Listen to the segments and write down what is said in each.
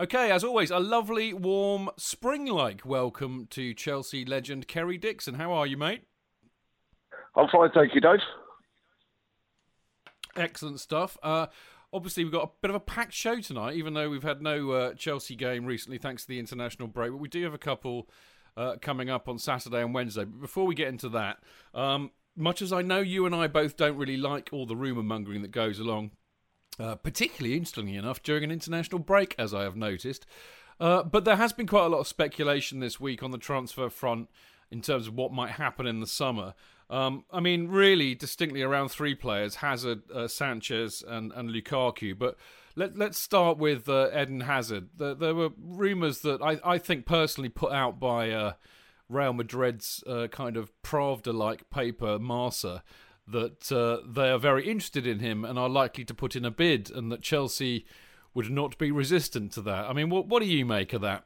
Okay, as always, a lovely, warm, spring like welcome to Chelsea legend Kerry Dixon. How are you, mate? I'm fine, thank you, Dave. Excellent stuff. Uh, obviously, we've got a bit of a packed show tonight, even though we've had no uh, Chelsea game recently thanks to the international break. But we do have a couple uh, coming up on Saturday and Wednesday. But before we get into that, um, much as I know you and I both don't really like all the rumour mongering that goes along, uh, particularly interestingly enough during an international break, as I have noticed. Uh, but there has been quite a lot of speculation this week on the transfer front in terms of what might happen in the summer. Um, I mean, really, distinctly around three players: Hazard, uh, Sanchez, and, and Lukaku. But let, let's start with uh, Eden Hazard. There, there were rumours that I, I, think personally put out by uh, Real Madrid's uh, kind of Pravda-like paper, Marca, that uh, they are very interested in him and are likely to put in a bid, and that Chelsea would not be resistant to that. I mean, what what do you make of that?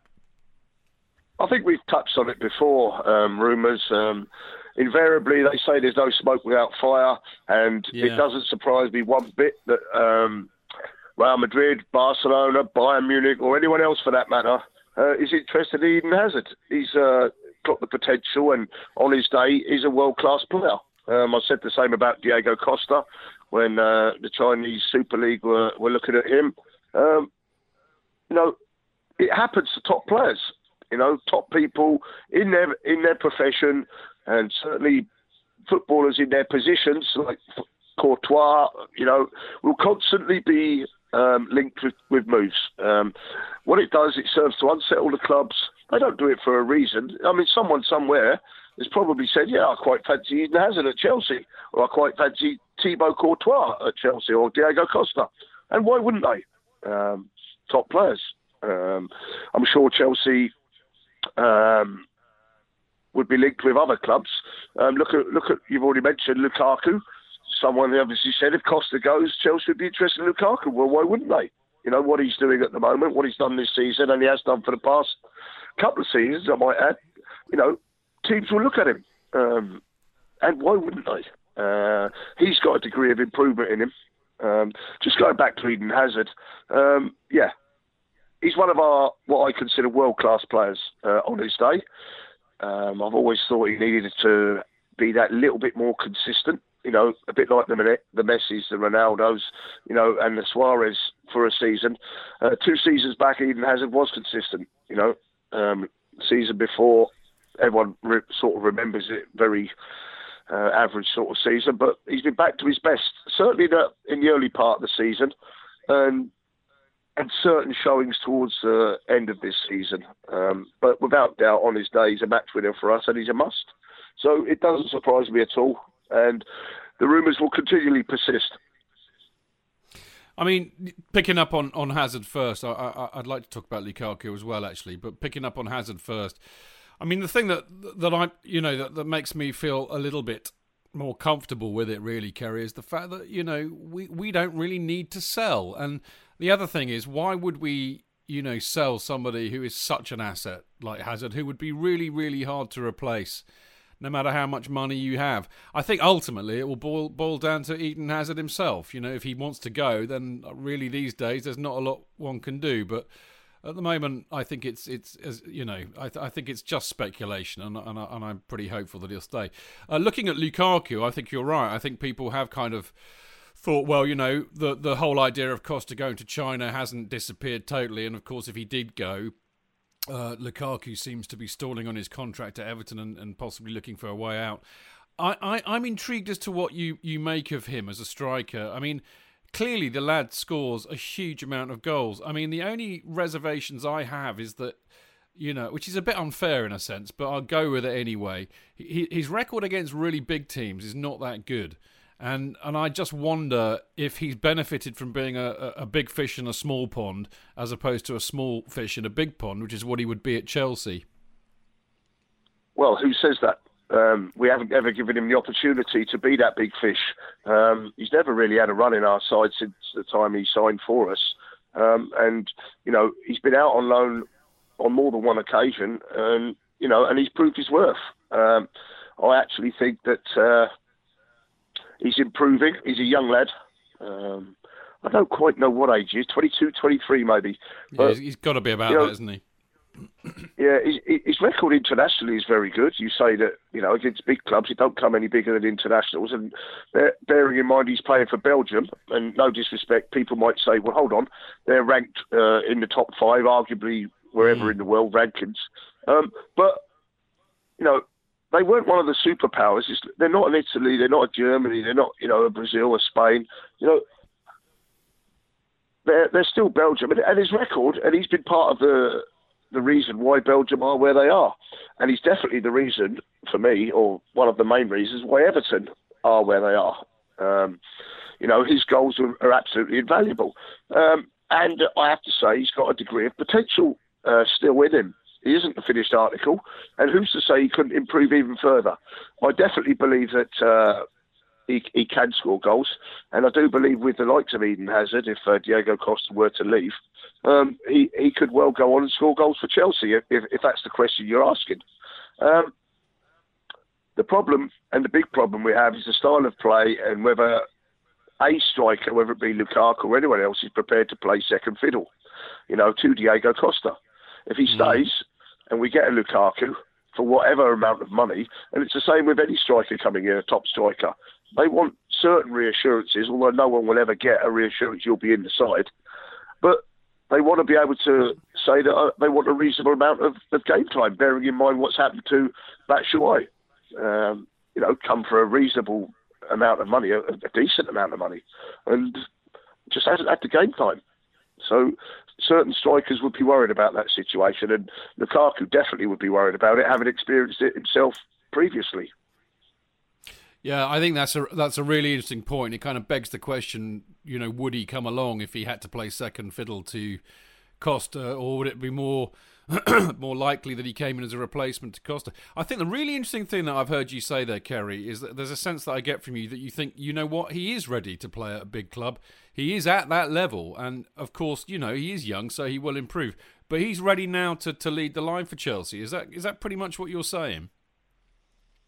I think we've touched on it before. Um, rumours. Um, invariably, they say there's no smoke without fire, and yeah. it doesn't surprise me one bit that um, Real Madrid, Barcelona, Bayern Munich, or anyone else for that matter, uh, is interested in Eden Hazard. He's uh, got the potential, and on his day, he's a world class player. Um, I said the same about Diego Costa when uh, the Chinese Super League were, were looking at him. Um, you know, it happens to top players. You know, top people in their in their profession, and certainly footballers in their positions like Courtois. You know, will constantly be um, linked with, with moves. Um, what it does, it serves to unsettle the clubs. They don't do it for a reason. I mean, someone somewhere has probably said, yeah, I quite fancy Eden Hazard at Chelsea, or I quite fancy Thibaut Courtois at Chelsea, or Diego Costa. And why wouldn't they? Um, top players. Um, I'm sure Chelsea um, would be linked with other clubs. Um, look at look at you've already mentioned Lukaku. Someone obviously said if Costa goes, Chelsea would be interested in Lukaku. Well, why wouldn't they? You know what he's doing at the moment, what he's done this season, and he has done for the past couple of seasons. I might add. You know, teams will look at him. Um, and why wouldn't they? Uh, he's got a degree of improvement in him. Um, just going back to Eden Hazard, um, yeah, he's one of our what I consider world class players uh, on his day. Um, I've always thought he needed to be that little bit more consistent. You know, a bit like the the Messi's, the Ronaldos, you know, and the Suarez for a season. Uh, two seasons back, Eden Hazard was consistent. You know, um, season before everyone re- sort of remembers it very uh, average sort of season, but he's been back to his best. Certainly the, in the early part of the season, and and certain showings towards the end of this season. Um, but without doubt, on his day, he's a match winner for us, and he's a must. So it doesn't surprise me at all, and the rumours will continually persist. I mean, picking up on, on Hazard first, I, I, would like to talk about Lukaku as well, actually. But picking up on Hazard first, I mean, the thing that that I, you know, that, that makes me feel a little bit more comfortable with it, really, Kerry, is the fact that you know we we don't really need to sell. And the other thing is, why would we, you know, sell somebody who is such an asset like Hazard, who would be really, really hard to replace? no matter how much money you have. I think ultimately it will boil boil down to Eden Hazard himself. You know, if he wants to go, then really these days there's not a lot one can do. But at the moment, I think it's it's as you know, I, th- I think it's just speculation, and and, I, am pretty hopeful that he'll stay. Uh, looking at Lukaku, I think you're right. I think people have kind of thought, well, you know, the the whole idea of Costa going to China hasn't disappeared totally, and of course, if he did go, uh, Lukaku seems to be stalling on his contract at Everton and, and possibly looking for a way out. I, I, am intrigued as to what you, you make of him as a striker. I mean, clearly the lad scores a huge amount of goals. I mean, the only reservations I have is that, you know, which is a bit unfair in a sense, but I'll go with it anyway. He, his record against really big teams is not that good and and I just wonder if he's benefited from being a, a big fish in a small pond as opposed to a small fish in a big pond, which is what he would be at Chelsea. Well, who says that? Um, we haven't ever given him the opportunity to be that big fish. Um, he's never really had a run in our side since the time he signed for us, um, and you know he's been out on loan on more than one occasion, and you know, and he's proved his worth. Um, I actually think that. Uh, he's improving. He's a young lad. Um, I don't quite know what age he is 22, 23 maybe. But, yeah, he's got to be about you know, that, isn't he? Yeah, his, record internationally is very good. You say that you know against big clubs, it don't come any bigger than internationals. And bearing in mind he's playing for Belgium, and no disrespect, people might say, well, hold on, they're ranked uh, in the top five, arguably wherever mm. in the world rankings. Um, but you know, they weren't one of the superpowers. It's, they're not an Italy. They're not a Germany. They're not, you know, a Brazil or Spain. You know, they're they're still Belgium, and, and his record, and he's been part of the the reason why Belgium are where they are, and he's definitely the reason for me, or one of the main reasons why Everton are where they are. Um, you know, his goals are, are absolutely invaluable, um, and I have to say he's got a degree of potential uh, still with him. He isn't a finished article, and who's to say he couldn't improve even further? I definitely believe that uh, he, he can score goals, and I do believe with the likes of Eden Hazard, if uh, Diego Costa were to leave, um, he he could well go on and score goals for Chelsea if, if, that's the question you're asking. Um, the problem and the big problem we have is the style of play and whether a striker, whether it be Lukaku or anyone else, is prepared to play second fiddle, you know, to Diego Costa. If he mm. stays, and we get a Lukaku for whatever amount of money, and it's the same with any striker coming in, a top striker. They want certain reassurances, although no one will ever get a reassurance you'll be in the side. But they want to be able to say that uh, they want a reasonable amount of, of, game time, bearing in mind what's happened to Batshuayi. Um, you know, come for a reasonable amount of money, a, a decent amount of money, and just hasn't had the game time. So certain strikers would be worried about that situation, and Lukaku definitely would be worried about it, having experienced it himself previously. Yeah, I think that's a that's a really interesting point. It kind of begs the question, you know, would he come along if he had to play second fiddle to Costa, or would it be more more likely that he came in as a replacement to Costa. I think the really interesting thing that I've heard you say there, Kerry, is that there's a sense that I get from you that you think, you know what, he is ready to play at a big club. He is at that level. And of course, you know, he is young, so he will improve. But he's ready now to, to lead the line for Chelsea. Is that is that pretty much what you're saying?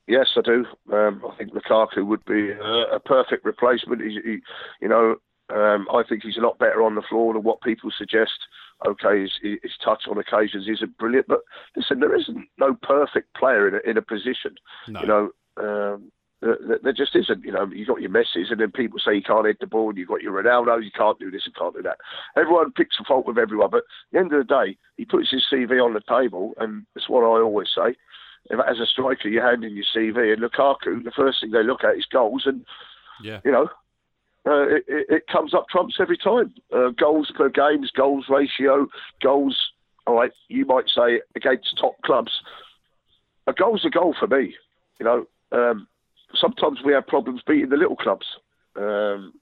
Yes, I do. Um, I think Lukaku would be a, a perfect replacement. He, he, you know, um, I think he's a lot better on the floor than what people suggest okay, his, his touch on occasions isn't brilliant, but listen, there isn't no perfect player in a, in a position. No. You know, um, there, there just isn't. You know, you got your Messi's, and then people say you can't hit the ball, and you've got your Ronaldo, you can't do this and can't do that. Everyone picks a fault with everyone, but at the end of the day, he puts his CV on the table, and that's what I always say. If, as a striker, you hand in your CV, and Lukaku, the first thing they look at is goals, and yeah. you know, uh, it, it, comes up trumps every time. Uh, goals per games, goals ratio, goals. All right, you might say against top clubs. A goal's a goal for me. You know, um, sometimes we have problems beating the little clubs. Um,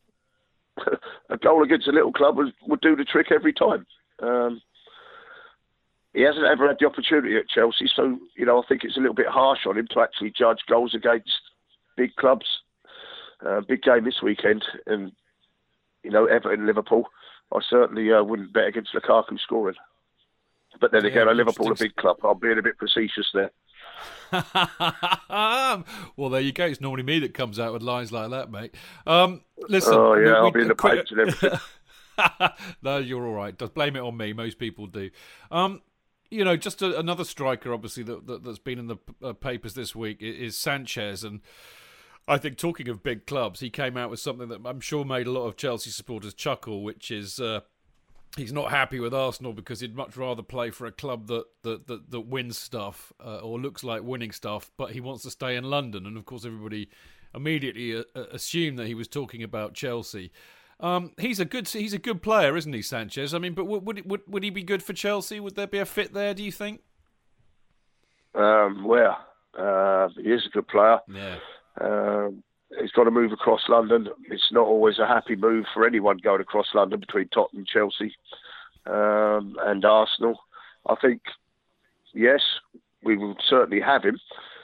a goal against a little club would, would do the trick every time. Um, he hasn't ever had the opportunity at Chelsea, so you know I think it's a little bit harsh on him to actually judge goals against big clubs. Uh, big game this weekend, and you know Everton, Liverpool. I certainly uh, wouldn't bet against Lukaku scoring. But then again, yeah, Liverpool a big club. I'm being a bit facetious there. well, there you go. It's normally me that comes out with lines like that, mate. Um, listen. Oh yeah, we, I'll be in the quick... and everything. no, you're all right. Just blame it on me. Most people do. Um, you know, just a, another striker, obviously that, that has been in the uh, papers this week is Sanchez, and I think talking of big clubs, he came out with something that I'm sure made a lot of Chelsea supporters chuckle, which is. Uh, he's not happy with Arsenal because he'd much rather play for a club that that that, that wins stuff uh, or looks like winning stuff, but he wants to stay in London. And of course, everybody immediately uh, uh, assumed that he was talking about Chelsea. Um, he's a good he's a good player, isn't he, Sanchez? I mean, but would would would he be good for Chelsea? Would there be a fit there? Do you think? Um, well, uh, he is a good player. Yeah. Um, he's got to move across London. It's not always a happy move for anyone going across London between Tottenham, Chelsea, um, and Arsenal. I think, yes, we will certainly have him.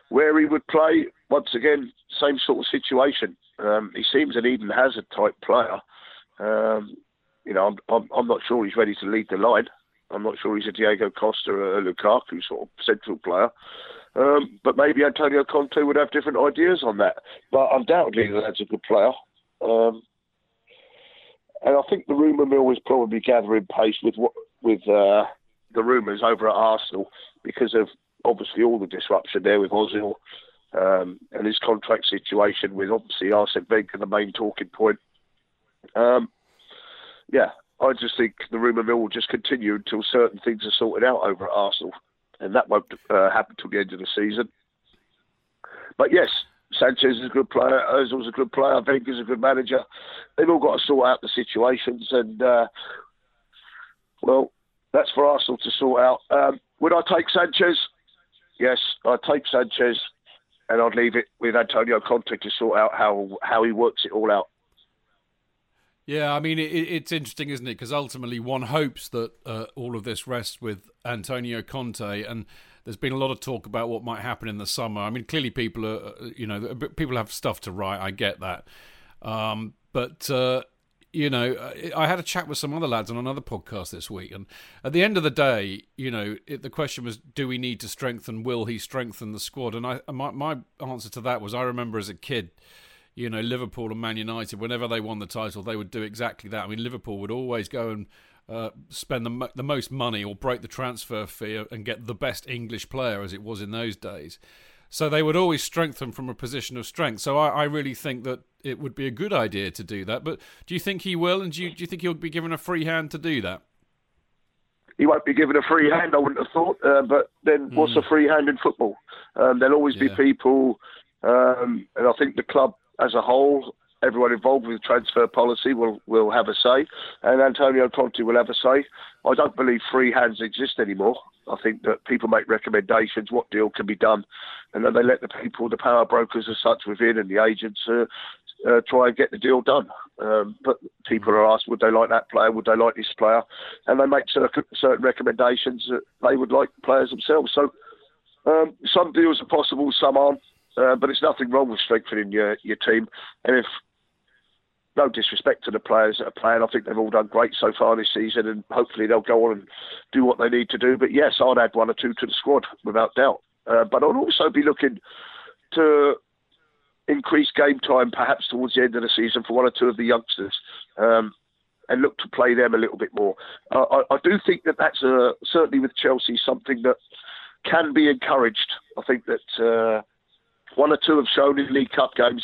Where he would play, once again, same sort of situation. Um, he seems an Eden Hazard type player. Um, you know, I'm, I'm, I'm, not sure he's ready to lead the line. I'm not sure he's a Diego Costa or a Lukaku sort of central player. Um, but maybe Antonio Conte would have different ideas on that. But undoubtedly, that's a good player. Um, and I think the rumour mill is probably gathering pace with what with uh, the rumours over at Arsenal because of obviously all the disruption there with Ozil um, and his contract situation with obviously Arsene Wenger the main talking point. Um, yeah, I just think the rumour mill will just continue until certain things are sorted out over at Arsenal and that won't uh, happen till the end of the season. But yes, Sanchez is a good player. Ozil's a good player. Wenger's a good manager. They've all got to sort out the situations, and uh, well, that's for Arsenal to sort out. Um, would I take Sanchez? Yes, I'd take Sanchez, and I'd leave it with Antonio Conte to sort out how how he works it all out. Yeah, I mean, it, it's interesting, isn't it? Because ultimately, one hopes that uh, all of this rests with Antonio Conte, and there's been a lot of talk about what might happen in the summer. I mean, clearly, people are, uh, you know, people have stuff to write. I get that, um, but uh, you know, I had a chat with some other lads on another podcast this week, and at the end of the day, you know, it, the question was, do we need to strengthen? Will he strengthen the squad? And I, my, my answer to that was, I remember as a kid you know, Liverpool and Man United, whenever they won the title, they would do exactly that. I mean, Liverpool would always go and uh, spend the, the most money or break the transfer fee and get the best English player, as it was in those days. So they would always strengthen from a position of strength. So I, I, really think that it would be a good idea to do that. But do you think he will? And do you, do you think he'll be given a free hand to do that? He won't be given a free hand, I wouldn't have thought. Uh, but then, mm. what's a free hand in football? Um, there'll always yeah. be people, um, and I think the club as a whole, everyone involved with transfer policy will, will have a say, and Antonio Conte will have a say. I don't believe free hands exist anymore. I think that people make recommendations, what deal can be done, and then they let the people, the power brokers as such within, and the agents uh, uh, try and get the deal done. Um, but people are asked, would they like that player? Would they like this player? And they make certain, certain recommendations that they would like players themselves. So um, some deals are possible, some aren't. Uh, but it's nothing wrong with strengthening your your team. And if no disrespect to the players that are playing, I think they've all done great so far this season, and hopefully they'll go on and do what they need to do. But yes, I'd add one or two to the squad without doubt. Uh, but I'd also be looking to increase game time perhaps towards the end of the season for one or two of the youngsters. Um, and look to play them a little bit more. Uh, I, I, do think that that's uh, certainly with Chelsea something that can be encouraged. I think that uh, one or two have shown in League Cup games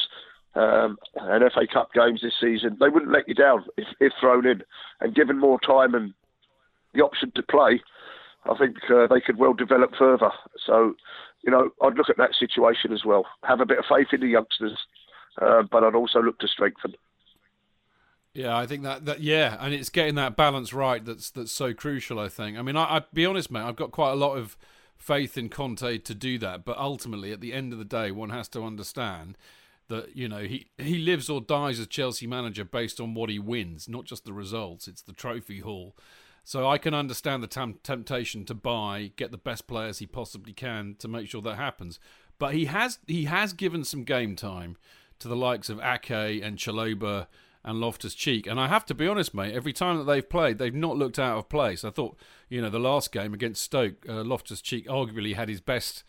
um, and FA Cup games this season. They wouldn't let you down if, if thrown in and given more time and the option to play. I think uh, they could well develop further. So, you know, I'd look at that situation as well. Have a bit of faith in the youngsters, uh, but I'd also look to strengthen. Yeah, I think that, that yeah, and it's getting that balance right that's that's so crucial. I think. I mean, I, I'd be honest, mate. I've got quite a lot of faith in Conte to do that. But ultimately, at the end of the day, one has to understand that you know he he lives or dies as Chelsea manager based on what he wins, not just the results. It's the trophy haul. So I can understand the tam- temptation to buy, get the best players he possibly can to make sure that happens. But he has he has given some game time to the likes of Ake and Chalobah and Loftus Cheek. And I have to be honest, mate, every time that they've played, they've not looked out of place. I thought, you know, the last game against Stoke, uh, Loftus Cheek arguably had his best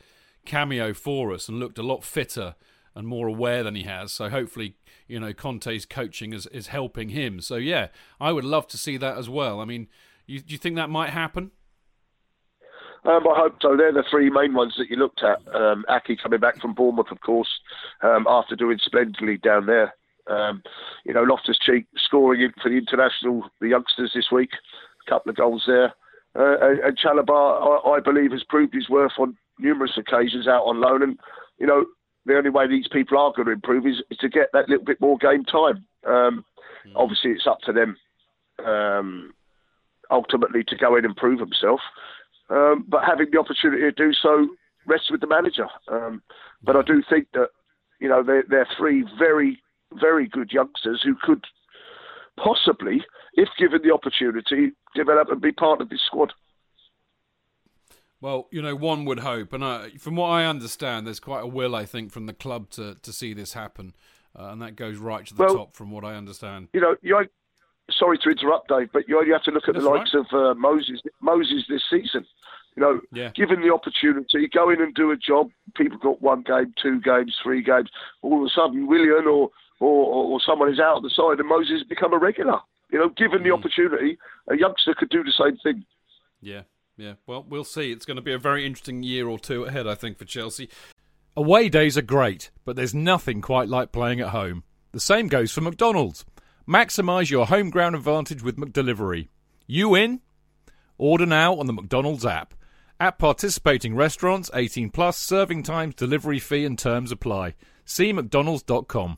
cameo for us and looked a lot fitter and more aware than he has. So hopefully, you know, Conte's coaching is, is helping him. So yeah, I would love to see that as well. I mean, you, do you think that might happen? Um, I hope so. They're the three main ones that you looked at. Um, Ake coming back from Bournemouth, of course, um, after doing splendidly down there. Um, you know, Loftus Cheek scoring for the international, the youngsters this week, a couple of goals there. Uh, and Chalobah, I, I, believe, has proved his worth on numerous occasions out on loan. And, you know, the only way these people are going to improve is, is to get that little bit more game time. Um, mm. Obviously, it's up to them um, ultimately to go in and prove himself. Um, but having the opportunity to do so rests with the manager. Um, but I do think that you know they're, they're three very very good youngsters who could possibly, if given the opportunity, develop and be part of this squad. Well, you know, one would hope, and I, from what I understand, there's quite a will, I think, from the club to, to see this happen, uh, and that goes right to the well, top, from what I understand. You know, you sorry to interrupt, Dave, but you only have to look at That's the likes right. of uh, Moses Moses this season. You know, yeah. given the opportunity, go in and do a job. People got one game, two games, three games. All of a sudden, Willian or or, or someone is out of the side, and Moses become a regular. You know, given mm. the opportunity, a youngster could do the same thing. Yeah, yeah. Well, we'll see. It's going to be a very interesting year or two ahead, I think, for Chelsea. Away days are great, but there's nothing quite like playing at home. The same goes for McDonald's. Maximise your home ground advantage with McDelivery. You in? Order now on the McDonald's app. At participating restaurants, 18 plus, serving times, delivery fee and terms apply. See mcdonalds.com.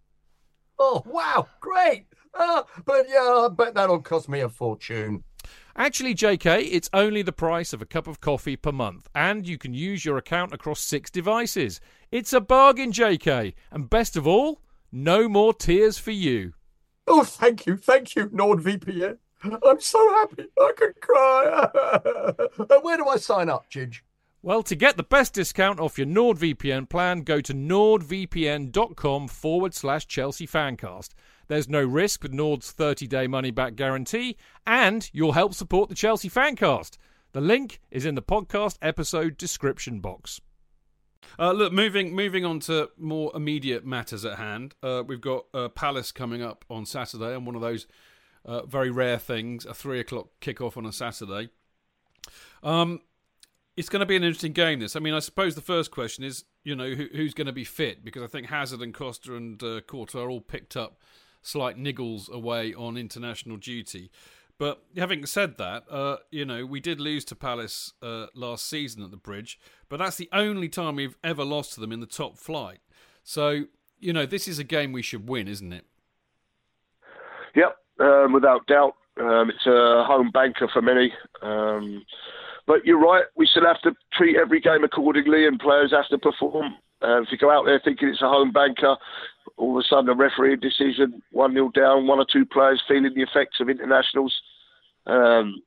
Oh, wow, great! Uh, but yeah, I bet that'll cost me a fortune. Actually, JK, it's only the price of a cup of coffee per month, and you can use your account across six devices. It's a bargain, JK, and best of all, no more tears for you. Oh, thank you, thank you, NordVPN. I'm so happy I could cry. Where do I sign up, Chidge? Well, to get the best discount off your NordVPN plan, go to nordvpn.com forward slash Chelsea Fancast. There's no risk with Nord's 30 day money back guarantee, and you'll help support the Chelsea Fancast. The link is in the podcast episode description box. Uh, look, moving moving on to more immediate matters at hand. Uh, we've got uh, Palace coming up on Saturday, and one of those uh, very rare things, a three o'clock kickoff on a Saturday. Um, it's going to be an interesting game. This, I mean, I suppose the first question is, you know, who, who's going to be fit? Because I think Hazard and Costa and uh, Courtois are all picked up slight niggles away on international duty. But having said that, uh, you know, we did lose to Palace uh, last season at the Bridge, but that's the only time we've ever lost to them in the top flight. So, you know, this is a game we should win, isn't it? Yep, um, without doubt. Um, it's a home banker for many. Um, but you're right, we still have to treat every game accordingly, and players have to perform. Uh, if you go out there thinking it's a home banker, all of a sudden a referee decision, 1 0 down, one or two players feeling the effects of internationals. Um,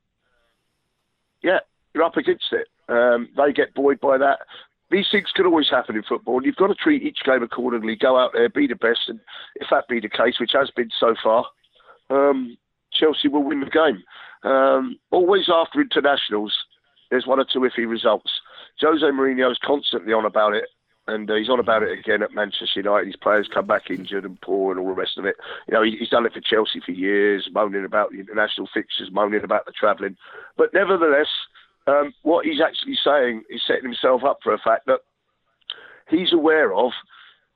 yeah, you're up against it. Um, they get buoyed by that. These things can always happen in football, and you've got to treat each game accordingly. Go out there, be the best, and if that be the case, which has been so far, um, Chelsea will win the game. Um, always after internationals, there's one or two iffy results. Jose Mourinho's constantly on about it, and uh, he's on about it again at Manchester United. His players come back injured and poor and all the rest of it. You know, he, he's done it for Chelsea for years, moaning about the international fixtures, moaning about the travelling. But nevertheless, um, what he's actually saying is setting himself up for a fact that he's aware of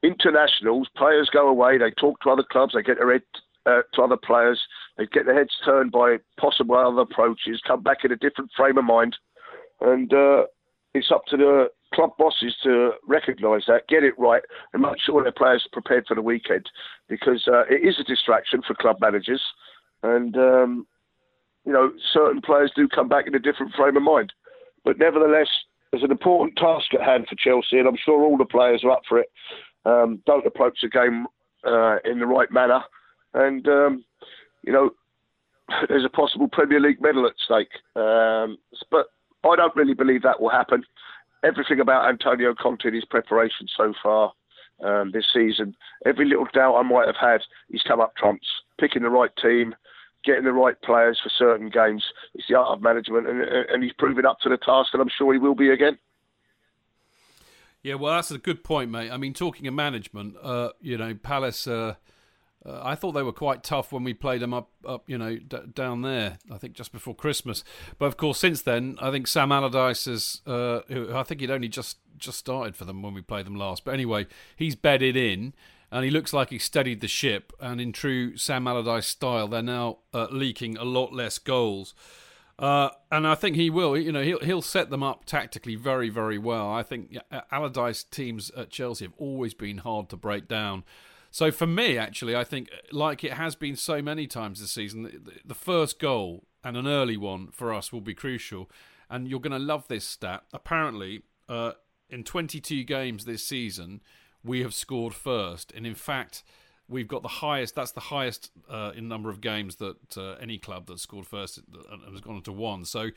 internationals, players go away, they talk to other clubs, they get their head uh, to other players, they get their heads turned by possible other approaches, come back in a different frame of mind, and uh, it's up to the club bosses to recognise that, get it right, and make sure their players are prepared for the weekend because uh, it is a distraction for club managers, and um, you know certain players do come back in a different frame of mind, but nevertheless. There's an important task at hand for Chelsea, and I'm sure all the players are up for it um, don't approach the game uh, in the right manner, and um, you know there's a possible Premier League medal at stake. Um, but I don't really believe that will happen. Everything about Antonio Conte and his preparation so far um, this season, every little doubt I might have had, he's come up trumps. Picking the right team, getting the right players for certain games. It's the art of management, and, and he's proving up to the task, and I'm sure he will be again. Yeah, well, that's a good point, mate. I mean, talking of management, uh, you know, Palace. Uh, uh, I thought they were quite tough when we played them up, up, you know, d- down there. I think just before Christmas. But of course, since then, I think Sam Allardyce has. Uh, I think he'd only just just started for them when we played them last. But anyway, he's bedded in, and he looks like he steadied the ship. And in true Sam Allardyce style, they're now uh, leaking a lot less goals. Uh, and I think he will. You know, he'll he'll set them up tactically very, very well. I think Allardyce teams at Chelsea have always been hard to break down. So for me, actually, I think like it has been so many times this season, the, first goal and an early one for us will be crucial. And you're going to love this stat. Apparently, uh, in 22 games this season, we have scored first, and in fact we've got the highest. That's the highest uh, in number of games that uh, any club that scored first and has gone to one. So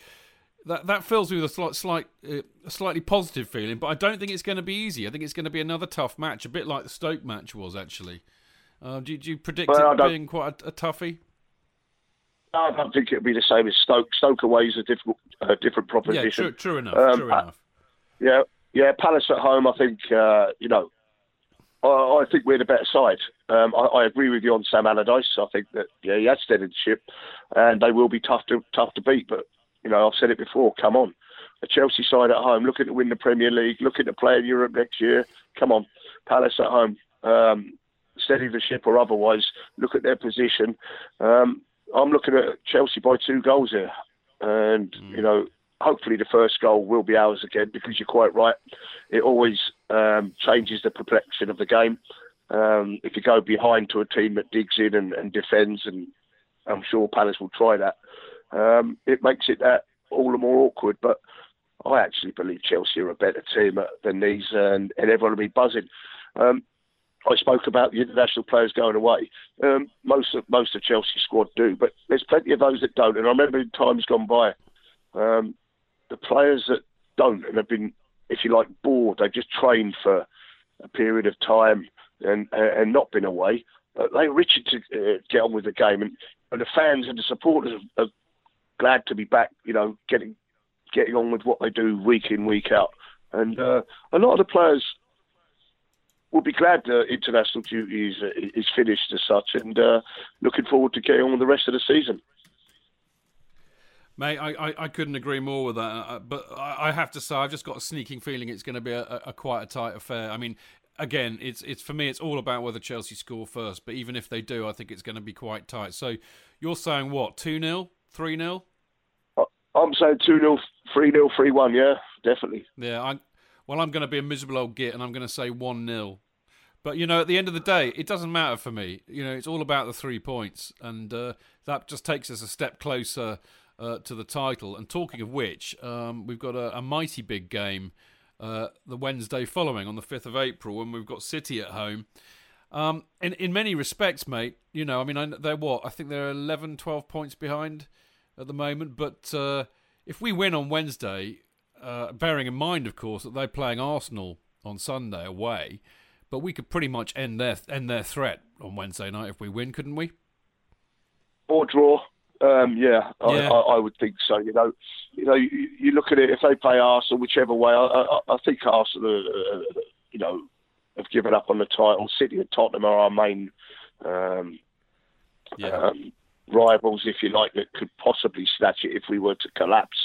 that that fills me with a slight, slight uh, a slightly positive feeling. But I don't think it's going to be easy. I think it's going to be another tough match, a bit like the Stoke match was actually. Uh, do, do, you predict well, it being quite a, a toughie? I don't think it'll be the same as Stoke. Stoke away is a difficult, uh, different proposition. Yeah, true, true enough. Um, true enough. yeah, yeah. Palace at home, I think uh, you know I, think we're the better side. Um, I, I, agree with you on Sam Allardyce. I think that yeah, he has steadied the ship, and they will be tough to tough to beat. But you know, I've said it before. Come on, a Chelsea side at home, looking to win the Premier League, looking to play in Europe next year. Come on, Palace at home, um, steady the ship or otherwise. Look at their position. Um, I'm looking at Chelsea by two goals here, and mm. you know hopefully the first goal will be ours again because you're quite right. It always um, changes the complexion of the game. Um, if you go behind to a team that digs in and, and defends, and I'm sure Palace will try that, um, it makes it that all the more awkward. But I actually believe Chelsea are a better team than these, and, and everyone will be buzzing. Um, I spoke about the international players going away. Um, most of most of Chelsea squad do, but there's plenty of those that don't. And I remember in times gone by, um, the players that don't and have been, if you like, bored, they've just trained for a period of time and and not been away. But they are itching to uh, get on with the game, and, and the fans and the supporters are, are glad to be back. You know, getting getting on with what they do week in week out, and uh, a lot of the players will be glad international duty is, is finished as such, and uh, looking forward to getting on with the rest of the season. Mate, I, I, I, couldn't agree more with that. Uh, but I, I, have to say, I've just got a sneaking feeling it's going to be a, a, quite a tight affair. I mean, again, it's it's for me, it's all about whether Chelsea score first. But even if they do, I think it's going to be quite tight. So you're saying what? Two 0 three 0 I'm saying two 0 three 0 three one. Yeah, definitely. Yeah, I. Well, I'm going to be a miserable old git, and I'm going to say one 0 but you know, at the end of the day, it doesn't matter for me. You know, it's all about the three points, and uh, that just takes us a step closer uh, to the title. And talking of which, um, we've got a, a, mighty big game uh, the Wednesday following on the 5th of April when we've got City at home. Um, in, in many respects, mate, you know, I mean, I, they're what? I think they're 11, 12 points behind at the moment. But uh, if we win on Wednesday, uh, bearing in mind, of course, that they're playing Arsenal on Sunday away, but we could pretty much end their end their threat on Wednesday night if we win, couldn't we? or draw. Um, yeah, Yeah. I, I, I would think so. You know, you know, you, you look at it if they play Arsenal, whichever way. I, I, I think Arsenal, uh, you know, have given up on the title. City and Tottenham are our main um, Yeah. um, rivals, if you like, that could possibly snatch it if we were to collapse.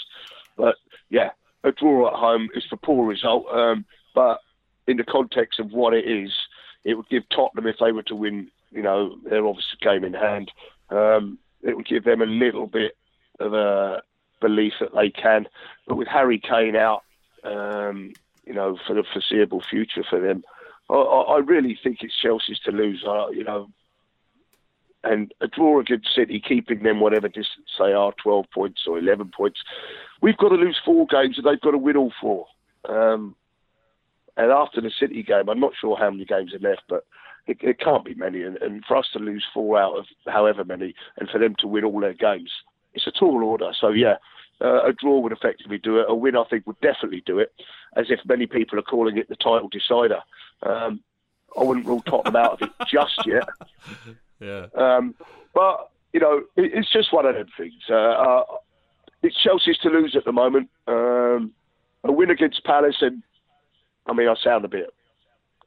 But yeah, a draw at home is a poor result. Um, but in the context of what it is, it would give Tottenham, if they were to win, you know, their obviously game in hand, um, it would give them a little bit of a belief that they can. But with Harry Kane out, um, you know, for the foreseeable future for them, I, I really think it's Chelsea's to lose. Uh, you know, and a draw against City, keeping them whatever distance they are, 12 points or 11 points. We've got to lose four games and they've got to win all four. Um, and after the City game, I'm not sure how many games are left, but it, it can't be many. And, and for us to lose four out of however many and for them to win all their games, it's a tall order. So, yeah, uh, a draw would effectively do it. A win, I think, would definitely do it, as if many people are calling it the title decider. Um, I wouldn't rule Tottenham out of it just yet. Yeah. Um, but you know, it, it's just one of them things. Uh, uh, it's Chelsea's to lose at the moment. Um, a win against Palace, and I mean, I sound a bit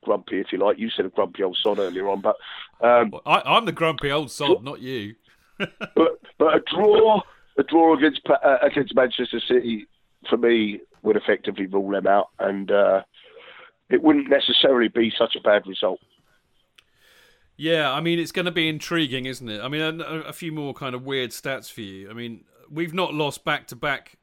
grumpy, if you like. You said a grumpy old sod earlier on, but um, Well, I, I'm the grumpy old sod, not you. but, but a draw, a draw against uh, against Manchester City for me would effectively rule them out, and uh, it wouldn't necessarily be such a bad result. Yeah, I mean, it's going to be intriguing, isn't it? I mean, a, a few more kind of weird stats for you. I mean, we've not lost back to back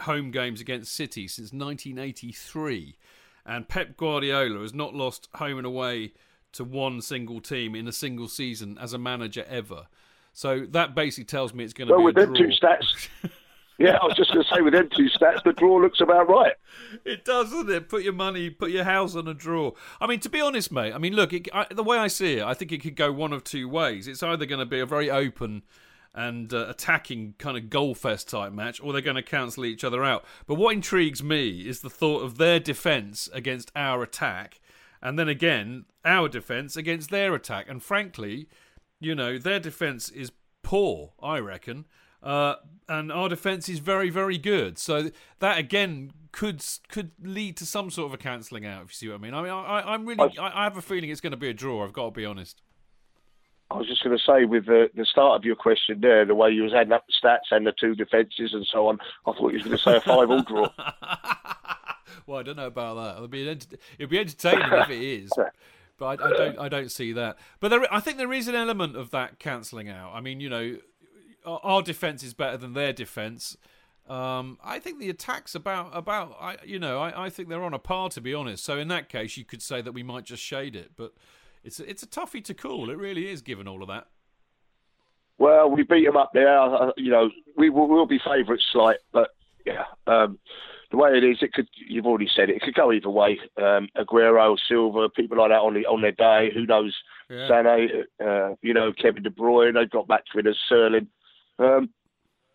home games against City since 1983. And Pep Guardiola has not lost home and away to one single team in a single season as a manager ever. So that basically tells me it's going to Well, be with a them draw. two stats, yeah, I was just going to say with them two stats, the draw looks about right. It does, doesn't it? Put your money, put your house on a draw. I mean, to be honest, mate. I mean, look, it, I, the way I see it, I think it could go one of two ways. It's either going to be a very open and uh, attacking kind of goal fest type match, or they're going to cancel each other out. But what intrigues me is the thought of their defence against our attack, and then again our defence against their attack. And frankly, you know, their defence is poor, I reckon. Uh, and our defence is very, very good. So that again could could lead to some sort of a cancelling out. If you see what I mean. I mean, I, I'm really, I, I have a feeling it's going to be a draw. I've got to be honest. I was just going to say with the, the start of your question there, the way you was adding up the stats and the two defences and so on, I thought you was going to say a five-all draw. well, I don't know about that. It'll be ent- it'll be entertaining if it is, but I, I don't I don't see that. But there, I think there is an element of that cancelling out. I mean, you know, our, defense is better than their defense. Um, I think the attacks about about I you know I, I think they're on a par to be honest. So in that case, you could say that we might just shade it, but it's it's a toughie to call. It really is, given all of that. Well, we beat them up there. uh, You know, we will we'll be favourites slight, but yeah, um, the way it is, it could. You've already said it. It could go either way. Um, Aguero, Silva, people like that on the, on their day. Who knows? Yeah. Sané, uh, you know, Kevin De Bruyne. They've got match winners. Sterling. Um,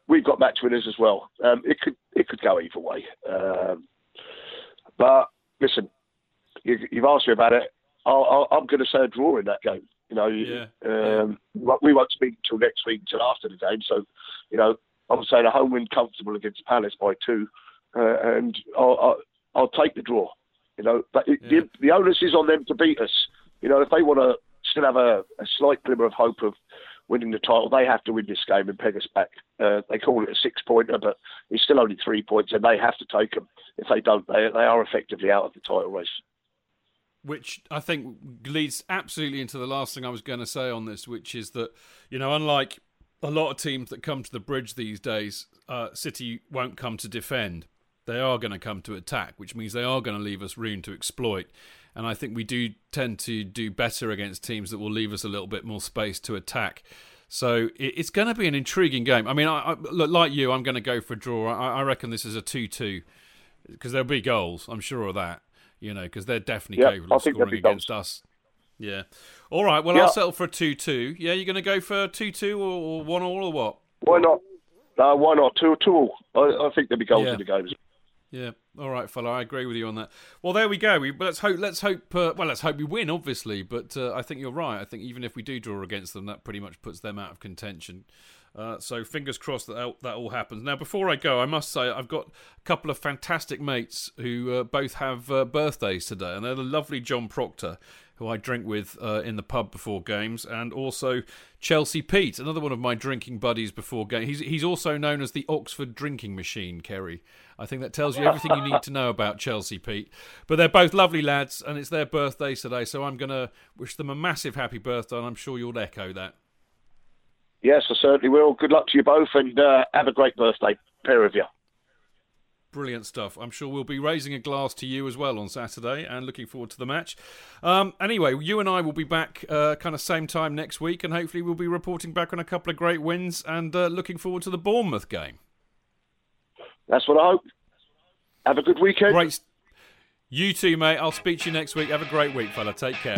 we've got match winners as well. Um, it could it could go either way. Um, but listen, you, you've asked me about it. I'll, I'll, I'm going to say a draw in that game. You know, Yeah. um, we won't speak until next week, until after the game. So, you know, I'm saying a home win comfortable against Palace by two, uh, and I'll, I'll, I'll take the draw. You know, but it, Yeah. the, the onus is on them to beat us. You know, if they want to still have a, a slight glimmer of hope of winning the title, they have to win this game and peg us back. Uh, they call it a six pointer, but it's still only three points, and they have to take them. If they don't, they, they are effectively out of the title race. which I think leads absolutely into the last thing I was going to say on this, which is that you know, unlike a lot of teams that come to the bridge these days, uh, City won't come to defend. They are going to come to attack, which means they are going to leave us room to exploit. And I think we do tend to do better against teams that will leave us a little bit more space to attack. So it's going to be an intriguing game. I mean, I, I, look, like you, I'm going to go for a draw. I, I reckon this is a 2 2 because there'll be goals. I'm sure of that. You know, because they're definitely Yeah, capable of scoring against us. Yeah. All right. Well, Yeah. I'll settle for a 2 2. Yeah, you're going to go for a 2 2 or, or 1 all or what? Why not? No, why not? Two, two all. I, I think there'll be goals Yeah. in the games. Yeah. All right, fella. I agree with you on that. Well, there we go. We, let's hope. Let's hope. Uh, well, let's hope we win, obviously. But uh, I think you're right. I think even if we do draw against them, that pretty much puts them out of contention. Uh, so fingers crossed that that all happens. Now, before I go, I must say I've got a couple of fantastic mates who uh, both have uh, birthdays today, and they're the lovely John Proctor, who I drink with uh, in the pub before games, and also Chelsea Pete, another one of my drinking buddies before games. He's he's also known as the Oxford Drinking Machine, Kerry. I think that tells you everything you need to know about Chelsea Pete. But they're both lovely lads, and it's their birthdays today, so I'm going to wish them a massive happy birthday, and I'm sure you'll echo that. Yes, I certainly will. Good luck to you both, and uh, have a great birthday, pair of you. Brilliant stuff. I'm sure we'll be raising a glass to you as well on Saturday and looking forward to the match. Um, anyway, you and I will be back uh, kind of same time next week, and hopefully we'll be reporting back on a couple of great wins and uh, looking forward to the Bournemouth game. That's what I hope. Have a good weekend. Great. You too, mate. I'll speak to you next week. Have a great week, fella. Take care.